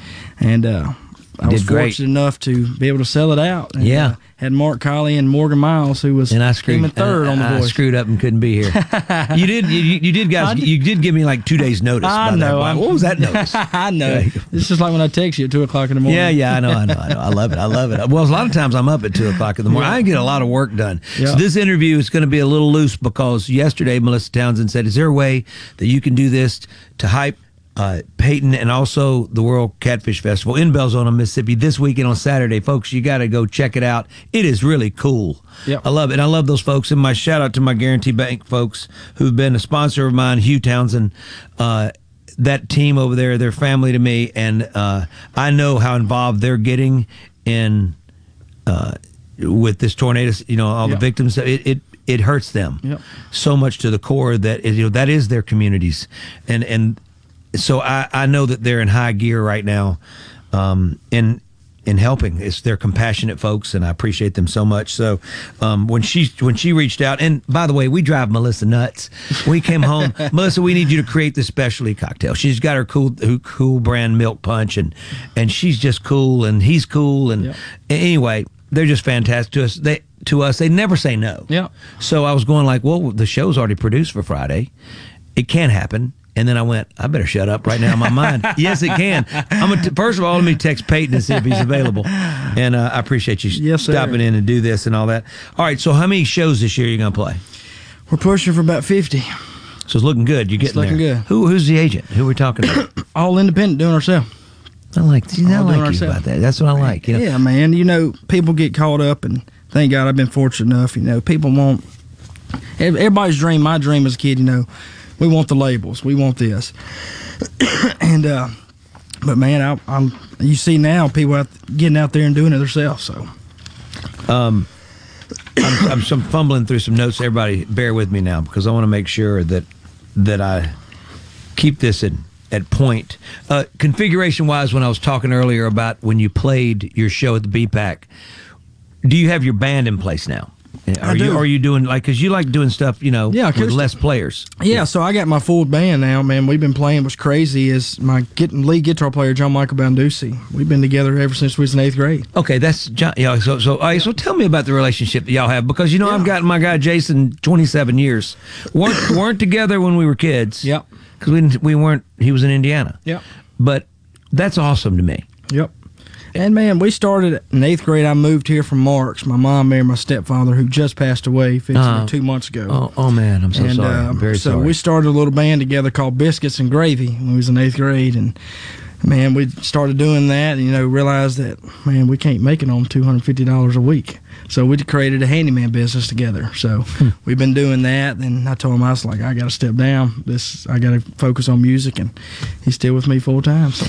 And uh, I was Did great. fortunate enough to be able to sell it out. And, Yeah. uh, had Mark Colley and Morgan Miles, who was And I screwed came in third I- on the I voice. screwed up and couldn't be here. you did. You, you did, guys. You did give me like two days notice. I know. What was that notice? I know. It's just like when I text you at two o'clock in the morning. Yeah, yeah, I know, I know, I know. I love it. I love it. Well, a lot of times I'm up at two o'clock in the morning. Yeah. I get a lot of work done. Yeah. So this interview is going to be a little loose because yesterday Melissa Townsend said, "Is there a way that you can do this to hype?" Uh, Peyton and also the World Catfish Festival in Belzoni, Mississippi this weekend on Saturday. Folks, you got to go check it out. It is really cool. Yep. I love it. And I love those folks. And my shout out to my Guarantee Bank folks who've been a sponsor of mine, Hugh Townsend. Uh, that team over there, they're family to me, and uh, I know how involved they're getting in uh, with this tornado. You know, all Yep. the victims. It, it it hurts them Yep. so much to the core that you know that is their communities, and and so I I know that they're in high gear right now, um, in in helping. It's they're compassionate folks, and I appreciate them so much. So um, when she when she reached out, and by the way, we drive Melissa nuts. We came home, Melissa. We need you to create this specialty cocktail. She's got her cool cool brand milk punch, and and she's just cool, and he's cool, and anyway, they're just fantastic to us. They to us, they never say no. Yeah. So I was going like, well, the show's already produced for Friday. It can't happen. And then I went, I better shut up right now in my mind. yes, it can. I'm gonna first of all, let me text Peyton and see if he's available. And uh, I appreciate you Yes, stopping in and do this and all that. All right, so how many shows this year are you going to play? We're pushing for about fifty. So it's looking good. You're It's getting looking there. good. Who, who's the agent? Who are we talking about? All independent, doing ourselves. I like, see, I like you about that. That's what I like. You know? Yeah, man. You know, people get caught up, and thank God I've been fortunate enough. You know, people want ev- everybody's dream. My dream as a kid, you know, we want the labels, we want this, and uh, but man, I, I'm you see now people out getting out there and doing it themselves. So Um, I'm, I'm fumbling through some notes. Everybody, bear with me now because I want to make sure that that I keep this at at point. Uh, configuration wise, when I was talking earlier about when you played your show at the BPAC, do you have your band in place now? Are I you are you doing like because you like doing stuff you know Yeah, with less players? yeah, so I got my full band now, man. We've been playing. What's crazy is my getting lead guitar player John Michael Banducci. We've been together ever since we was in eighth grade. Okay, that's John. Yeah, so so all right, so tell me about the relationship that y'all have because you know I've got my guy Jason twenty seven years weren't weren't together when we were kids. Yep. Because we didn't, we weren't. He was in Indiana. Yep. But that's awesome to me. Yep. And man, we started in eighth grade. I moved here from Marks. My mom married my stepfather, who just passed away Oh. two months ago. Oh, oh man, I'm so and, sorry. uh, I'm very so sorry. we started a little band together called Biscuits and Gravy when we was in eighth grade, and man, we started doing that. And, you know, realized that man, we can't make it on two hundred fifty dollars a week. So we created a handyman business together. So Hmm. we've been doing that. And I told him I was like, I got to step down. This I got to focus on music, and he's still with me full time. So.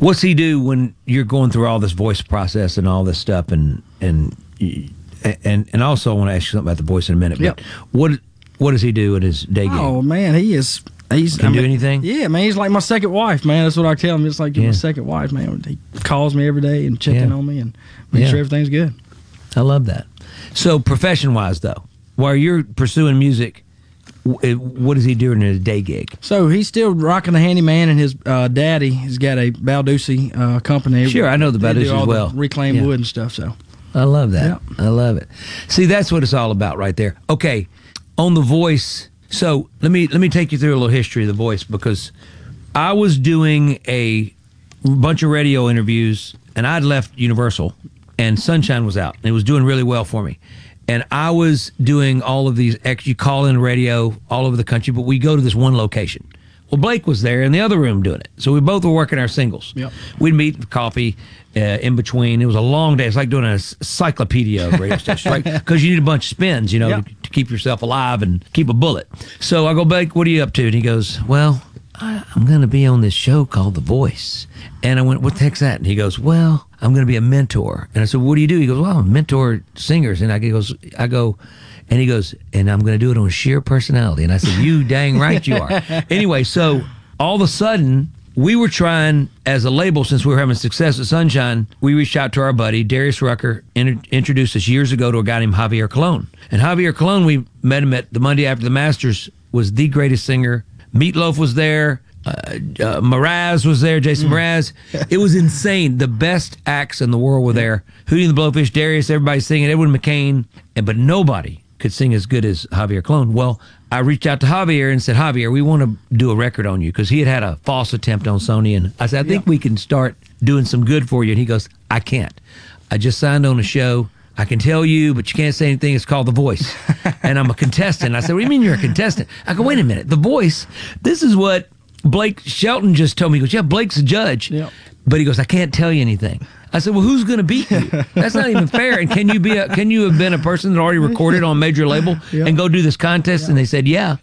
What's he do when you're going through all this voice process and all this stuff and and and and also I want to ask you something about the voice in a minute. But Yep. what what does he do in his day game? Oh man, he is. He's Can do anything? Yeah, man, he's like my second wife, man. That's what I tell him. It's like you're Yeah. my second wife, man. He calls me every day and checking Yeah. on me and make Yeah. sure everything's good. I love that. So profession wise though, while you're pursuing music, what is he doing in his day gig? So he's still rocking the handyman, and his uh, daddy has got a Balducci uh, company. Sure, I know the They Balducci as well. reclaimed Yeah. wood and stuff. So I love that. I love it. See, that's what it's all about right there. Okay, on the voice. So let me let me take you through a little history of the voice because I was doing a bunch of radio interviews and I'd left Universal and Sunshine was out and it was doing really well for me. And I was doing all of these ex you call in radio all over the country, but we go to this one location. Well, Blake was there in the other room doing it. So we both were working our singles. Yep. We'd meet for coffee uh, in between. It was a long day. It's like doing a encyclopedia of radio stations, right? Because you need a bunch of spins, you know, Yep. to, to keep yourself alive and keep a bullet. So I go, Blake, what are you up to? And he goes, Well, I, I'm going to be on this show called The Voice. And I went, What the heck's that? And he goes, Well, I'm going to be a mentor. And I said, What do you do? He goes, Well, I mentor singers. And I goes, I go, and he goes, and I'm going to do it on sheer personality. And I said, You dang right you are. anyway, so all of a sudden, we were trying as a label since we were having success at Sunshine. We reached out to our buddy Darius Rucker, in, introduced us years ago to a guy named Javier Colon. And Javier Colon, we met him at the Monday after the Masters, was the greatest singer. Meatloaf was there. Uh, uh, Mraz was there, Jason Mraz. It was insane. The best acts in the world were there. Hootie and the Blowfish, Darius, everybody singing, Edwin McCain, and but nobody could sing as good as Javier Colon. Well, I reached out to Javier and said, Javier, we want to do a record on you because he had had a false attempt on Sony. And I said, I think we can start doing some good for you. And he goes, I can't. I just signed on a show. I can tell you, but you can't say anything. It's called The Voice. and I'm a contestant. I said, What do you mean you're a contestant? I go, Wait a minute. The Voice, this is what Blake Shelton just told me. He goes, Yeah, Blake's a judge. But he goes, I can't tell you anything. I said, Well, who's going to beat you? That's not even fair. And can you be a, can you have been a person that already recorded on a major label and go do this contest? And they said, Yeah.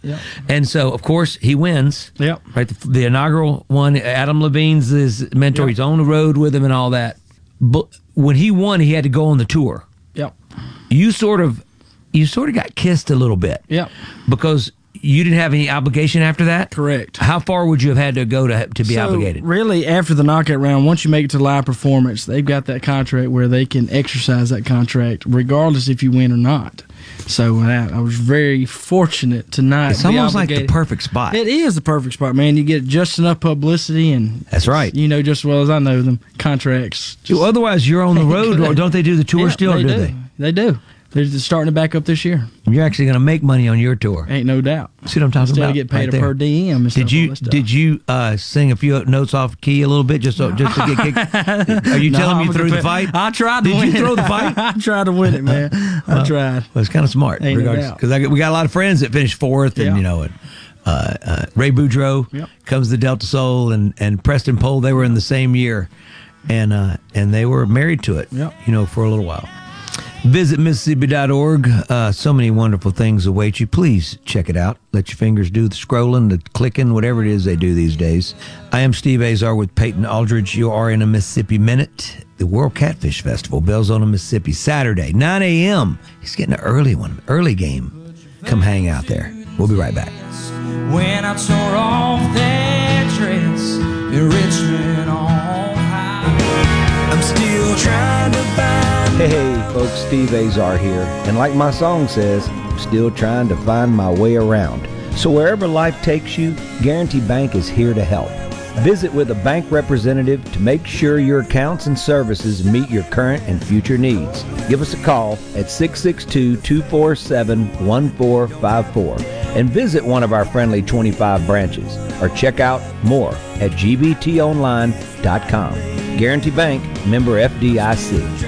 And so, of course, he wins. Yep. Right. The, the inaugural one, Adam Levine's his mentor. He's on the road with him and all that. But when he won, he had to go on the tour. You sort of, you sort of got kissed a little bit. Yeah. Because you didn't have any obligation after that. Correct. How far would you have had to go to to be So, obligated? Really, after the knockout round, once you make it to live performance, they've got that contract where they can exercise that contract regardless if you win or not. So uh, I, I was very fortunate tonight. It's almost like the perfect spot. It is the perfect spot, man. You get just enough publicity, and That's right. You know just as well as I know them contracts. Well, otherwise, you're on the road. don't they do the tour Yeah, still? or they do do. they? They do. They're just starting to back up this year. You're actually going to make money on your tour. Ain't no doubt. See what I'm talking Instead about? get paid right per stuff, Did you all that stuff. did you uh, sing a few notes off key a little bit just so, just to get kicked? Are you No, telling me you threw the fight? I tried to Did win you throw it. the fight? I tried to win it, man. I tried. Well, it's kind of smart, Ain't no because we got a lot of friends that finished fourth, and Yeah. you know, and, uh, uh, Ray Boudreaux Yep. comes to Delta Soul, and and Preston Pole. They were in the same year, and uh, and they were married to it. Yep. You know, for a little while. Visit Mississippi.org. Uh, so many wonderful things await you. Please check it out. Let your fingers do the scrolling, the clicking, whatever it is they do these days. I am Steve Azar with Peyton Aldridge. You are in a Mississippi Minute. The World Catfish Festival, Belzoni, Mississippi, Saturday, 9 a.m. He's getting an early one, early game. Come hang out there. We'll be right back. When I tore off that dress in Richmond on high, I'm still trying to. Hey, folks, Steve Azar here. And like my song says, I'm still trying to find my way around. So wherever life takes you, Guarantee Bank is here to help. Visit with a bank representative to make sure your accounts and services meet your current and future needs. Give us a call at 662 247 1454 and visit one of our friendly 25 branches or check out more at gbtonline.com. Guarantee Bank, member FDIC.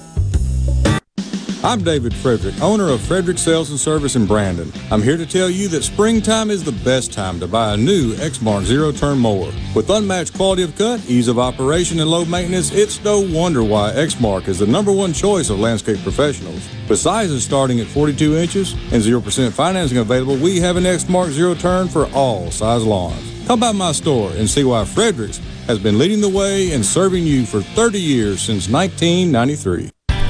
I'm David Frederick, owner of Frederick Sales and Service in Brandon. I'm here to tell you that springtime is the best time to buy a new Exmark zero turn mower. With unmatched quality of cut, ease of operation, and low maintenance, it's no wonder why Exmark is the number one choice of landscape professionals. With sizes starting at 42 inches and 0% financing available, we have an Exmark zero turn for all size lawns. Come by my store and see why Fredericks has been leading the way and serving you for 30 years since 1993.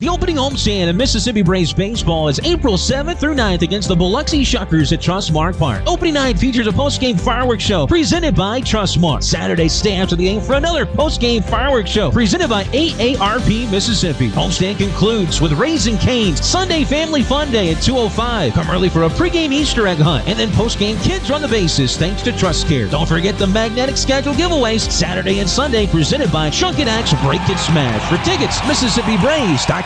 The opening homestand of Mississippi Braves baseball is April 7th through 9th against the Biloxi Shuckers at Trustmark Park. Opening night features a post-game fireworks show presented by Trustmark. Saturday, stay after the game for another post-game fireworks show presented by AARP Mississippi. Homestand concludes with Raising Canes Sunday Family Fun Day at 205. Come early for a pregame Easter egg hunt and then post-game kids run the bases thanks to Trust Care. Don't forget the magnetic schedule giveaways Saturday and Sunday presented by Chunkin Axe Break It Smash. For tickets,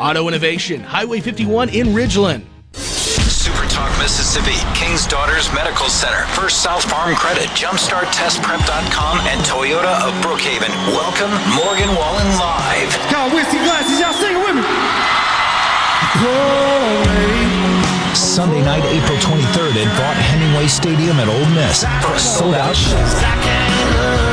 Auto Innovation, Highway 51 in Ridgeland. Super Talk Mississippi, King's Daughters Medical Center, First South Farm Credit, JumpstartTestPrep.com, and Toyota of Brookhaven. Welcome, Morgan Wallen Live. Y'all whiskey glasses, y'all sing it with me. Sunday night, April 23rd at Vaught Hemingway Stadium at Ole Miss for a sold out show.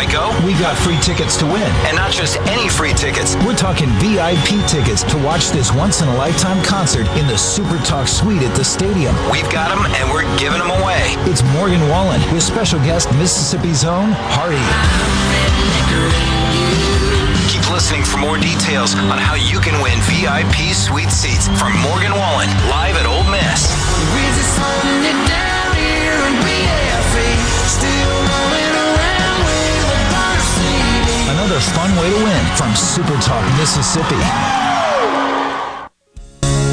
You want to go? We got free tickets to win. And not just any free tickets. We're talking VIP tickets to watch this once in a lifetime concert in the Super Talk Suite at the stadium. We've got them and we're giving them away. It's Morgan Wallen with special guest Mississippi's own Hardy. Keep listening for more details on how you can win VIP suite seats from Morgan Wallen live at Ole Miss. Another fun way to win from Super Talk Mississippi.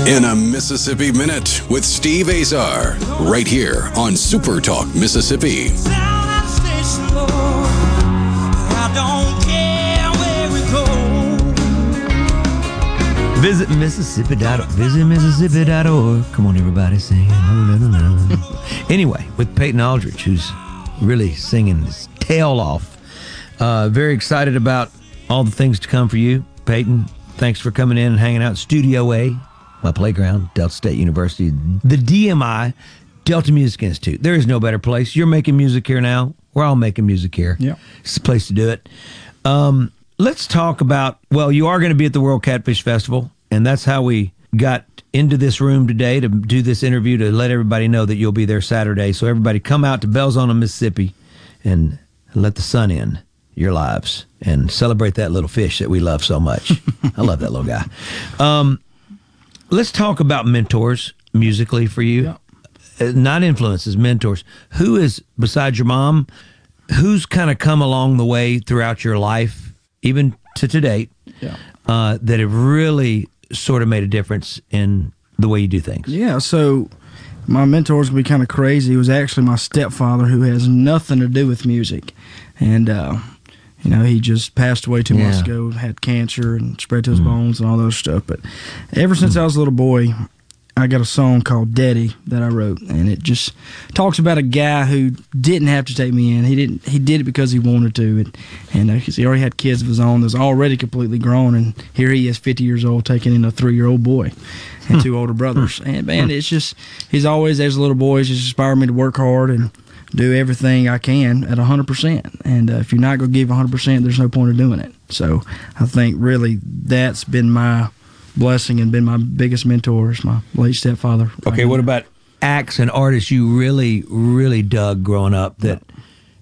In a Mississippi Minute with Steve Azar, right here on Super Talk Mississippi. Visit Mississippi. Visit Mississippi.org. Come on, everybody, sing. anyway, with Peyton Aldridge, who's really singing his tail off. Uh, very excited about all the things to come for you, Peyton. Thanks for coming in and hanging out. Studio A, my playground, Delta State University, the DMI, Delta Music Institute. There is no better place. You're making music here now. We're all making music here. Yeah. It's the place to do it. Um, let's talk about, well, you are going to be at the World Catfish Festival, and that's how we got into this room today to do this interview to let everybody know that you'll be there Saturday. So everybody come out to Belzoni, Mississippi and let the sun in your lives and celebrate that little fish that we love so much. I love that little guy. Um, let's talk about mentors musically for you. Uh, Not influences, mentors. Who is, besides your mom, who's kind of come along the way throughout your life, even to today, Yeah. uh, that have really sort of made a difference in the way you do things? Yeah, so my mentor's be kind of crazy. He was actually my stepfather, who has nothing to do with music, and uh, you know he just passed away two months ago. Had cancer and spread to his bones and all those stuff. But ever since I was a little boy, I got a song called "Daddy" that I wrote, and it just talks about a guy who didn't have to take me in. He didn't. He did it because he wanted to, and and uh, 'cause he already had kids of his own. That's already completely grown, and here he is, fifty years old, taking in a three-year-old boy and two older brothers. And man, it's just he's always as a little boy, he's just inspired me to work hard and do everything I can at hundred percent. And uh, if you're not going to give hundred percent, there's no point of doing it. So I think really that's been my blessing and been my biggest mentor is my late stepfather. Okay, what about acts and artists you really, really dug growing up that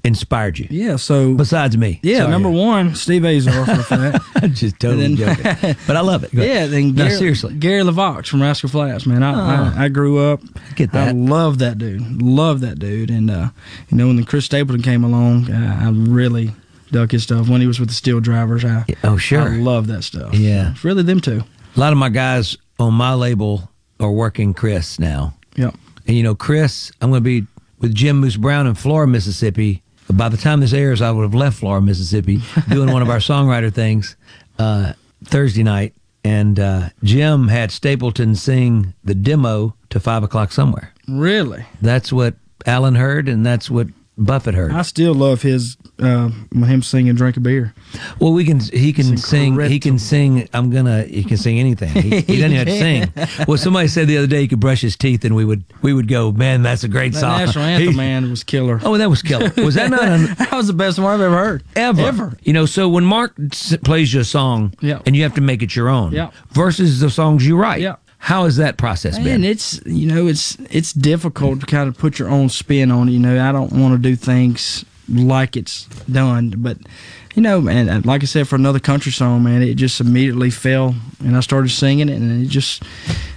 inspired you? Yeah, so besides me, Yeah, Sorry. number one, Steve Azar for that. I just totally then- joking, but I love it. Yeah, then No, Gary, seriously. Gary LeVox from Rascal Flatts, man. I, Oh. I I grew up. Get that. I love that dude. Love that dude. And uh, you know when the Chris Stapleton came along, uh, I really dug his stuff. When he was with the Steel Drivers, I Oh, sure. I love that stuff. Yeah. it's really them two. A lot of my guys on my label are working Chris now. Yep. And you know, Chris, I'm going to be with Jim Moose Brown in Florida, Mississippi. By the time this airs, I would have left Florida, Mississippi, doing one of our songwriter things uh, Thursday night. And uh, Jim had Stapleton sing the demo to Five O'Clock Somewhere. Really, That's what Alan heard, and that's what Buffett heard. I still love his uh, him singing "Drink a Beer." Well, we can. He can sing. He can sing. I'm gonna. He can sing anything. He, he doesn't have to sing. Well, somebody said the other day he could brush his teeth, and we would we would go, man, that's a great That song. national anthem, He- man, was killer. Oh, that was killer. Was that not? An, that was the best one I've ever heard. ever. Ever. You know, so when Mark plays you a song, Yeah. and you have to make it your own, Yeah. versus the songs you write, Yeah. How has that process And been? it's you know it's it's difficult to kind of put your own spin on it. You know, I don't want to do things like it's done, but you know, man, and like I said, for another country song, man, it just immediately fell, and I started singing it, and it just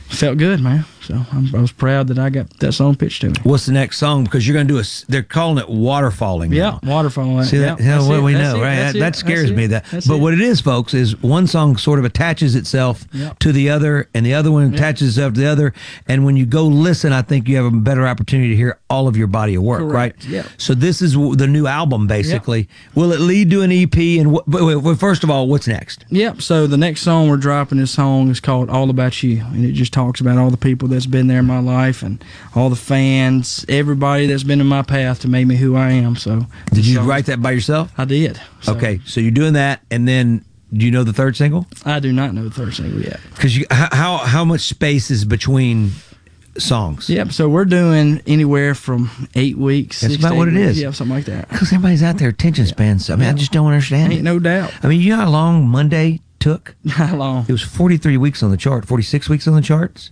felt good, man. So I'm, I was proud that I got that song pitched to me. What's the next song? Because you're going to do a. They're calling it waterfalling. Yeah, waterfall. See that? Yeah, Yeah, that's well, it, we know, it, right? That, that scares me. That, that's but it. what it is, folks, is one song sort of attaches itself Yep. to the other, and the other one attaches itself to the other. And when you go listen, I think you have a better opportunity to hear all of your body of work, Correct, right? yeah. So this is the new album, basically. Will it lead to an EP? And what, but wait, well, first of all, what's next? Yep. So the next song we're dropping, this song is called "All About You," and it just talks about all the people that's been there in my life and all the fans, everybody that's been in my path to make me who I am. So, Did you write that by yourself? I did. So, Okay, so you're doing that, and then do you know the third single? I do not know the third single yet. Because you, how how much space is between songs? Yep. So we're doing anywhere from eight weeks. That's about what it weeks. is. Yeah, something like that. Because everybody's out there attention spans. I mean, I just don't understand Ain't it. no doubt. I mean, you know how long Monday took? How long? It was 43 weeks on the chart, 46 weeks on the charts,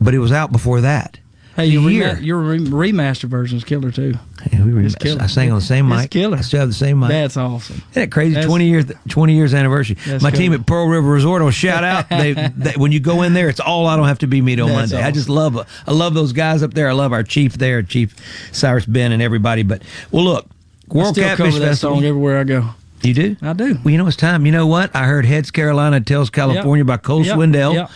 but it was out before that. Hey, your, year. rema- your remaster version is killer too. Hey, we were, It's killer. I sang on the same It's mic. killer. I still have the same mic. That's awesome. Isn't that crazy? That's- 20 years, 20 years anniversary. My team at Pearl River Resort will shout out. They, they, when you go in there, it's all I don't have to be meet on That's Monday. I just love, I love those guys up there. I love our chief there, Chief Cyrus Ben, and everybody. But well, look, I World still Catfish cover that Festival. song everywhere I go. You do? I do. Well, you know it's time. You know what? I heard Heads Carolina Tails California by Cole Yep. Swindell. Yep.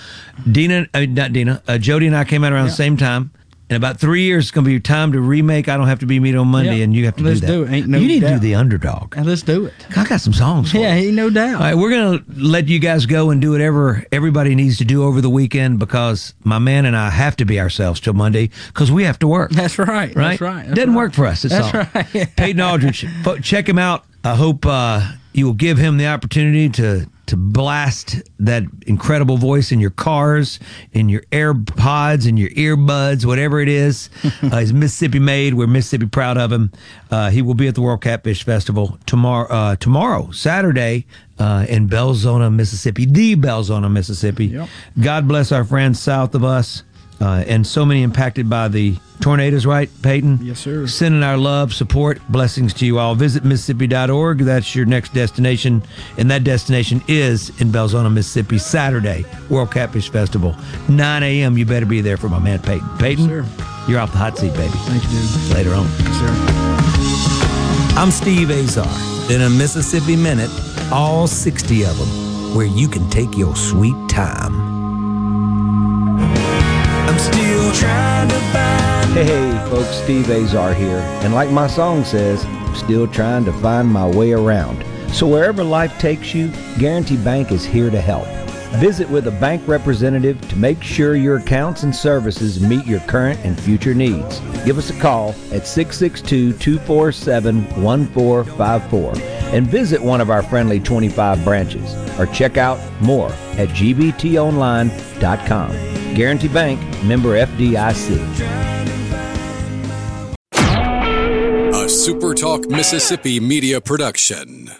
Dina, uh, not Dina, uh, Jody and I came out around the same time. In about three years, it's going to be time to remake I Don't Have to Be Meet on Monday, Yep. and you have to Let's do that. do it. Ain't no you need to do the underdog. And let's do it. I got some songs. For Yeah, ain't no doubt. All right, we're going to let you guys go and do whatever everybody needs to do over the weekend because my man and I have to be ourselves till Monday because we have to work. That's right. Right? That's right. That's Doesn't right. work for us. It's That's all. right. Peyton Aldridge, fo- check him out. I hope uh, you will give him the opportunity to to blast that incredible voice in your cars, in your AirPods, in your earbuds, whatever it is. uh, he's Mississippi made. We're Mississippi proud of him. Uh, he will be at the World Catfish Festival tomorrow. Uh, tomorrow, Saturday, uh, in Belzoni, Mississippi, the Belzoni, Mississippi. Yep. God bless our friends south of us, uh, and so many impacted by the tornadoes. Right, Peyton? Yes, sir. Sending our love, support, blessings to you all. Visit Mississippi.org. That's your next destination. And that destination is in Belzoni, Mississippi, Saturday, World Catfish Festival. 9 a.m. You better be there for my man Peyton. Peyton, you're off the hot seat, baby. Thank you, dude. Later on. I'm Steve Azar. In a Mississippi Minute, all 60 of them, where you can take your sweet time. Hey, folks, Steve Azar here. And like my song says, I'm still trying to find my way around. So wherever life takes you, Guarantee Bank is here to help. Visit with a bank representative to make sure your accounts and services meet your current and future needs. Give us a call at 662 247 1454 and visit one of our friendly 25 branches or check out more at gbtonline.com. Guarantee Bank, member FDIC. A SuperTalk Mississippi media production.